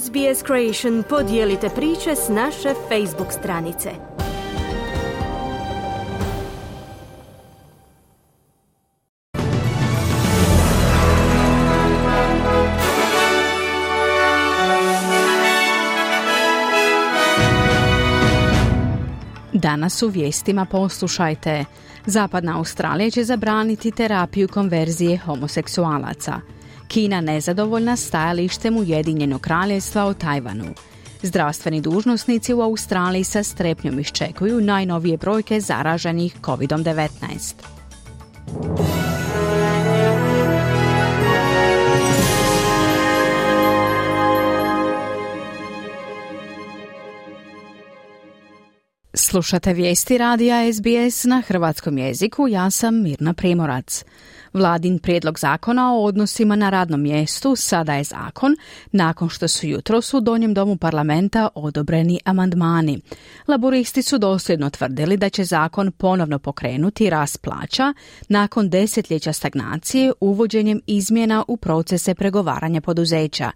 SBS Creation podijelite priče s naše Facebook stranice. Danas u vijestima poslušajte. Zapadna Australija će zabraniti terapiju konverzije homoseksualaca. Kina nezadovoljna stajalištem Ujedinjenog kraljevstva o Tajvanu. Zdravstveni dužnosnici u Australiji sa strepnjom iščekuju najnovije brojke zaraženih COVID-19. Slušate vijesti radija SBS na hrvatskom jeziku, ja sam Mirna Primorac. Vladin prijedlog zakona o odnosima na radnom mjestu sada je zakon nakon što su jutros u Donjem domu parlamenta odobreni amandmani. Laboristi su dosljedno tvrdili da će zakon ponovno pokrenuti rast plaća nakon desetljeća stagnacije uvođenjem izmjena u procese pregovaranja poduzeća.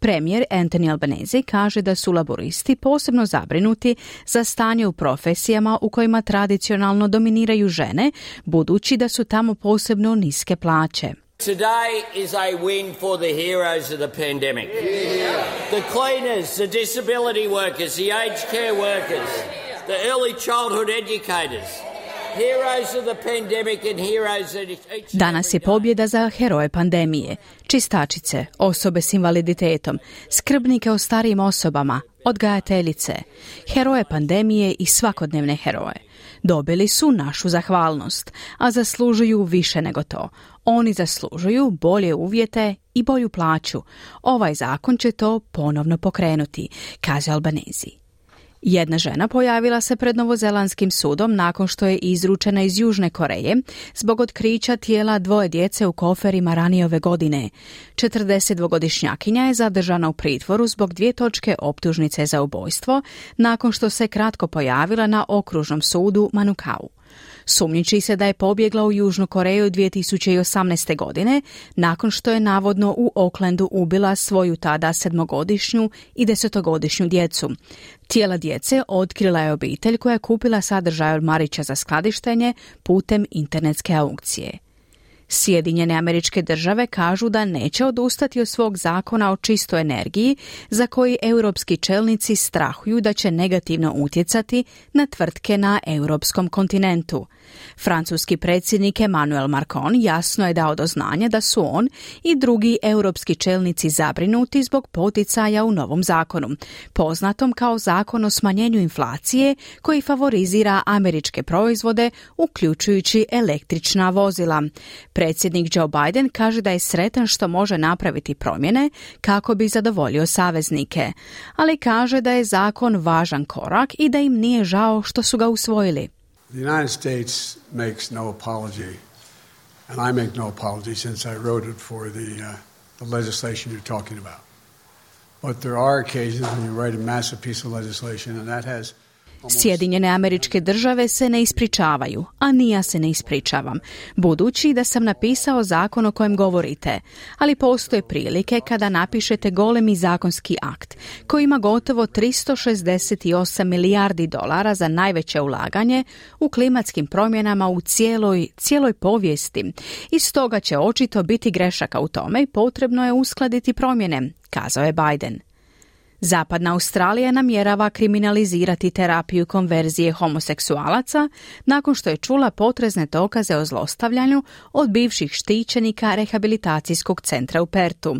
Premijer Anthony Albanese kaže da su laboristi posebno zabrinuti za stanje u profesijama u kojima tradicionalno dominiraju žene, budući da su tamo posebno niske plaće. Today is a win for the heroes of the pandemic. The cleaners, the disability workers, the aged care workers, the early childhood educators. Danas je pobjeda za heroje pandemije, čistačice, osobe s invaliditetom, skrbnike o starijim osobama, odgajateljice, heroje pandemije i svakodnevne heroje. Dobili su našu zahvalnost, a zaslužuju više nego to. Oni zaslužuju bolje uvjete i bolju plaću. Ovaj zakon će to ponovno pokrenuti, kaže Albanezi. Jedna žena pojavila se pred novozelandskim sudom nakon što je izručena iz Južne Koreje zbog otkrića tijela dvoje djece u koferima ranije ove godine. 42-godišnjakinja je zadržana u pritvoru zbog dvije točke optužnice za ubojstvo nakon što se kratko pojavila na okružnom sudu Manukau. Sumnjiči se da je pobjegla u Južnu Koreju 2018. godine nakon što je navodno u Oaklandu ubila svoju tada sedmogodišnju i desetogodišnju djecu. Tijela djece otkrila je obitelj koja je kupila sadržaj od Marića za skladištenje putem internetske aukcije. Sjedinjene američke države kažu da neće odustati od svog zakona o čistoj energiji za koji europski čelnici strahuju da će negativno utjecati na tvrtke na europskom kontinentu. Francuski predsjednik Emmanuel Macron jasno je dao do znanja da su on i drugi europski čelnici zabrinuti zbog poticaja u novom zakonu, poznatom kao zakon o smanjenju inflacije koji favorizira američke proizvode uključujući električna vozila. Predsjednik Joe Biden kaže da je sretan što može napraviti promjene kako bi zadovoljio saveznike, ali kaže da je zakon važan korak i da im nije žao što su ga usvojili. The United States makes no apology, and I make no apology since I wrote it for the, uh, the legislation you're talking about. But there are occasions when you write a massive piece of legislation, and that has Sjedinjene američke države se ne ispričavaju, a ni ja se ne ispričavam, budući da sam napisao zakon o kojem govorite, ali postoje prilike kada napišete golemi zakonski akt koji ima gotovo 368 milijardi dolara za najveće ulaganje u klimatskim promjenama u cijeloj, cijeloj povijesti i stoga će očito biti grešaka u tome i potrebno je uskladiti promjene, kazao je Biden. Zapadna Australija namjerava kriminalizirati terapiju konverzije homoseksualaca nakon što je čula potrezne dokaze o zlostavljanju od bivših štićenika rehabilitacijskog centra u Pertu.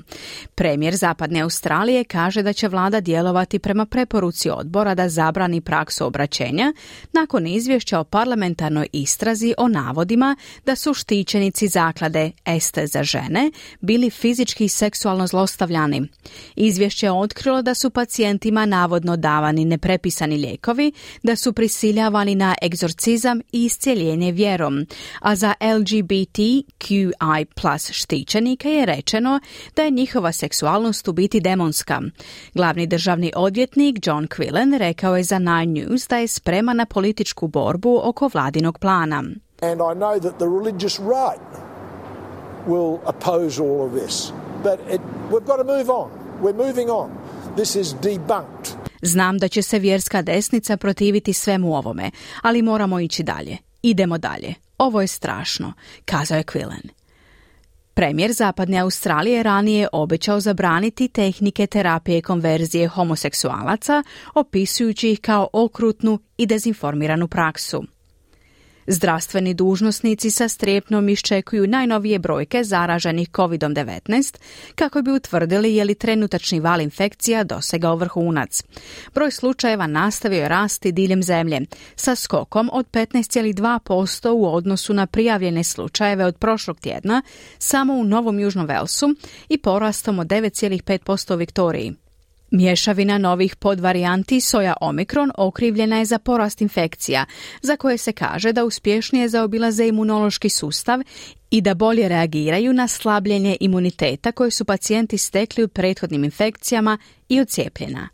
Premijer Zapadne Australije kaže da će vlada djelovati prema preporuci odbora da zabrani praksu obraćenja nakon izvješća o parlamentarnoj istrazi o navodima da su štićenici zaklade Este za žene bili fizički i seksualno zlostavljani. Izvješće je otkrilo da su su pacijentima navodno davani neprepisani lijekovi, da su prisiljavani na egzorcizam i iscijeljenje vjerom, a za LGBTQI plus štićenike je rečeno da je njihova seksualnost u biti demonska. Glavni državni odvjetnik John Quillen rekao je za Nine News da je spreman na političku borbu oko vladinog plana. And I know that the religious right will oppose all of this. But it, we've got to move on. We're moving on. This is debunked. Znam da će se vjerska desnica protiviti svemu ovome, ali moramo ići dalje. Idemo dalje. Ovo je strašno, kazao je Quillen. Premijer Zapadne Australije ranije obećao zabraniti tehnike terapije konverzije homoseksualaca, opisujući ih kao okrutnu i dezinformiranu praksu. Zdravstveni dužnosnici sa strepnom iščekuju najnovije brojke zaraženih COVID-19 kako bi utvrdili je li trenutačni val infekcija dosegao vrhunac. Broj slučajeva nastavio je rasti diljem zemlje sa skokom od 15,2% u odnosu na prijavljene slučajeve od prošlog tjedna samo u Novom Južnom Velsu i porastom od 9,5% u Viktoriji. Mješavina novih podvarijanti soja Omikron okrivljena je za porast infekcija, za koje se kaže da uspješnije zaobilaze imunološki sustav i da bolje reagiraju na slabljenje imuniteta koje su pacijenti stekli u prethodnim infekcijama i od cijepljena.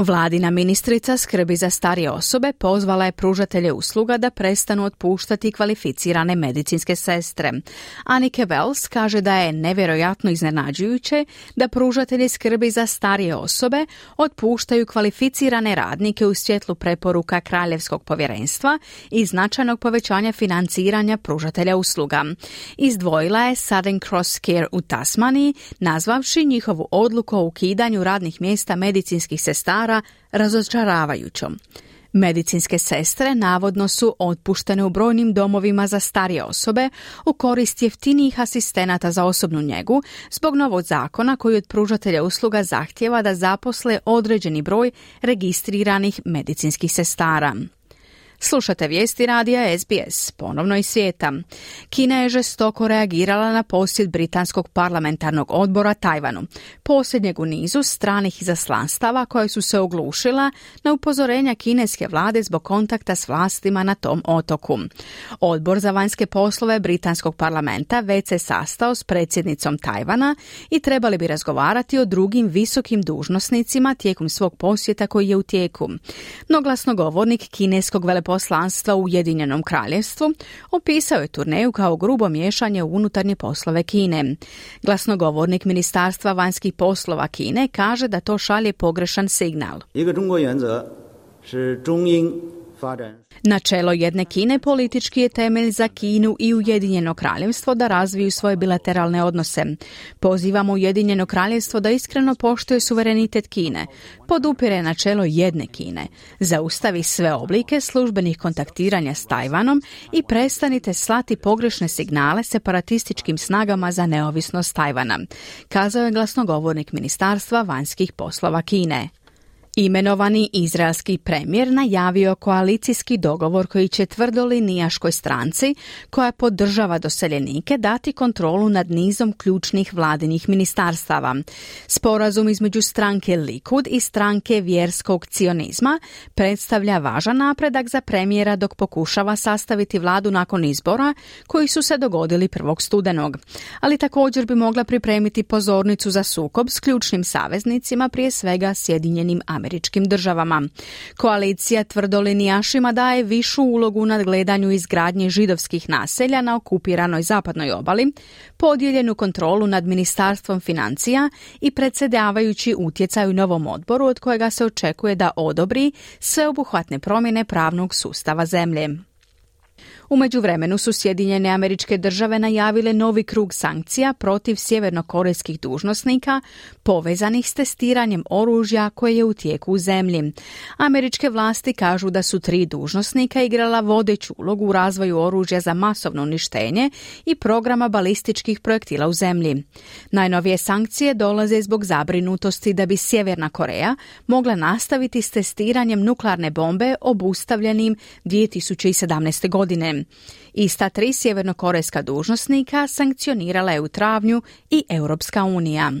Vladina ministrica skrbi za starije osobe pozvala je pružatelje usluga da prestanu otpuštati kvalificirane medicinske sestre. Anike Wells kaže da je nevjerojatno iznenađujuće da pružatelji skrbi za starije osobe otpuštaju kvalificirane radnike u svjetlu preporuka Kraljevskog povjerenstva i značajnog povećanja financiranja pružatelja usluga. Izdvojila je Southern Cross Care u Tasmaniji, nazvavši njihovu odluku o ukidanju radnih mjesta medicinskih sestara razočaravajućom. Medicinske sestre navodno su otpuštene u brojnim domovima za starije osobe u korist jeftinijih asistenata za osobnu njegu zbog novog zakona koji od pružatelja usluga zahtjeva da zaposle određeni broj registriranih medicinskih sestara. Slušate vijesti radija SBS, ponovno iz svijeta. Kina je žestoko reagirala na posjet Britanskog parlamentarnog odbora Tajvanu, posljednjeg u nizu stranih izaslanstava koje su se oglušila na upozorenja kineske vlade zbog kontakta s vlastima na tom otoku. Odbor za vanjske poslove Britanskog parlamenta već se sastao s predsjednicom Tajvana i trebali bi razgovarati o drugim visokim dužnosnicima tijekom svog posjeta koji je u tijeku. No glasnogovornik kineskog veleposlanstva poslanstva u Ujedinjenom kraljevstvu, opisao je turneju kao grubo miješanje u unutarnje poslove Kine. Glasnogovornik Ministarstva vanjskih poslova Kine kaže da to šalje pogrešan signal. Načelo jedne Kine politički je temelj za Kinu i Ujedinjeno kraljevstvo da razviju svoje bilateralne odnose. Pozivamo Ujedinjeno kraljevstvo da iskreno poštuje suverenitet Kine, podupire načelo jedne Kine, zaustavi sve oblike službenih kontaktiranja s Tajvanom i prestanite slati pogrešne signale separatističkim snagama za neovisnost Tajvana, kazao je glasnogovornik Ministarstva vanjskih poslova Kine. Imenovani izraelski premijer najavio koalicijski dogovor koji će tvrdolinijaškoj stranci koja podržava doseljenike dati kontrolu nad nizom ključnih vladinih ministarstava. Sporazum između stranke Likud i stranke vjerskog cionizma predstavlja važan napredak za premijera dok pokušava sastaviti vladu nakon izbora koji su se dogodili prvog studenog. Ali također bi mogla pripremiti pozornicu za sukob s ključnim saveznicima, prije svega Sjedinjenim američkim državama. Koalicija tvrdolinijašima daje višu ulogu nad gledanju izgradnje židovskih naselja na okupiranoj zapadnoj obali, podijeljenu kontrolu nad ministarstvom financija i predsjedavajući utjecaj u novom odboru od kojega se očekuje da odobri sveobuhvatne promjene pravnog sustava zemlje. U međuvremenu su Sjedinjene američke države najavile novi krug sankcija protiv sjevernokorejskih dužnosnika povezanih s testiranjem oružja koje je u tijeku u zemlji. Američke vlasti kažu da su tri dužnosnika igrala vodeću ulogu u razvoju oružja za masovno uništenje i programa balističkih projektila u zemlji. Najnovije sankcije dolaze zbog zabrinutosti da bi Sjeverna Koreja mogla nastaviti s testiranjem nuklearne bombe obustavljenim 2017. godine. Ista tri sjevernokorejska dužnosnika sankcionirala je u travnju i Europska unija.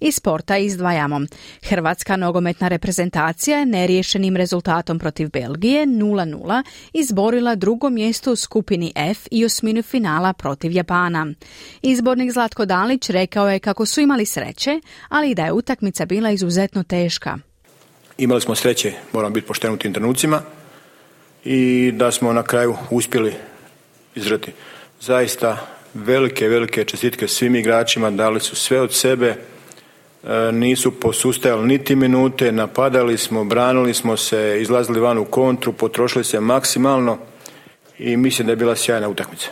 Iz sporta izdvajamo. Hrvatska nogometna reprezentacija je neriješenim rezultatom protiv Belgije 0-0 izborila drugo mjesto u skupini F i osminu finala protiv Japana. Izbornik Zlatko Dalić rekao je kako su imali sreće, ali i da je utakmica bila izuzetno teška. Imali smo sreće, moram biti pošten u tim trenucima i da smo na kraju uspjeli izrati. Zaista velike, velike čestitke svim igračima, dali su sve od sebe e, nisu posustajali niti minute, napadali smo, branili smo se, izlazili van u kontru, potrošili se maksimalno i mislim da je bila sjajna utakmica.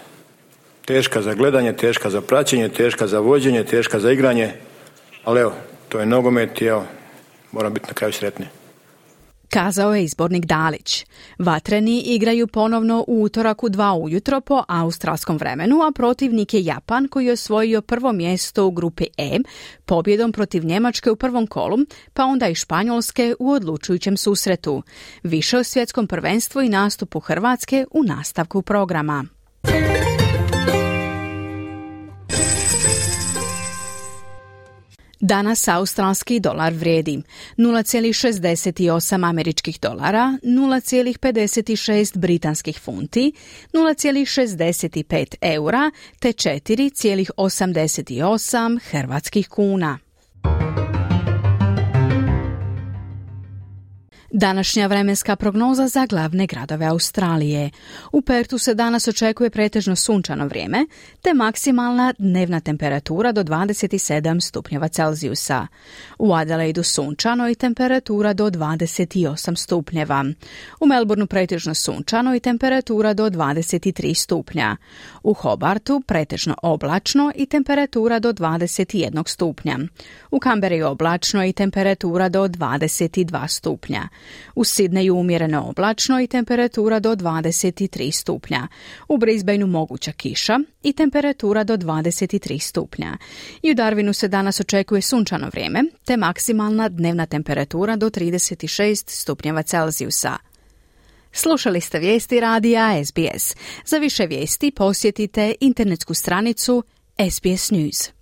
Teška za gledanje, teška za praćenje, teška za vođenje, teška za igranje, ali evo, to je nogomet i evo, moram biti na kraju sretni. Kazao je izbornik Dalić. Vatreni igraju ponovno u utorak u dva ujutro po australskom vremenu, a protivnik je Japan koji je osvojio prvo mjesto u grupi E pobjedom protiv Njemačke u prvom kolu, pa onda i Španjolske u odlučujućem susretu. Više o svjetskom prvenstvu i nastupu Hrvatske u nastavku programa. Danas australski dolar vrijedi 0,68 američkih dolara, 0,56 britanskih funti, 0,65 eura te 4,88 hrvatskih kuna. Današnja vremenska prognoza za glavne gradove Australije. U Pertu se danas očekuje pretežno sunčano vrijeme, te maksimalna dnevna temperatura do 27 stupnjeva Celzijusa. U Adelaidu sunčano i temperatura do 28 stupnjeva. U Melbourneu pretežno sunčano i temperatura do 23 stupnja. U Hobartu pretežno oblačno i temperatura do 21 stupnja. U Kamberi oblačno i temperatura do 22 stupnja. U Sidneju umjereno oblačno i temperatura do 23 stupnja. U Brisbaneu moguća kiša i temperatura do 23 stupnja. I u Darwinu se danas očekuje sunčano vrijeme, te maksimalna dnevna temperatura do 36 stupnjeva Celzijusa. Slušali ste vijesti radija SBS. Za više vijesti posjetite internetsku stranicu SBS News.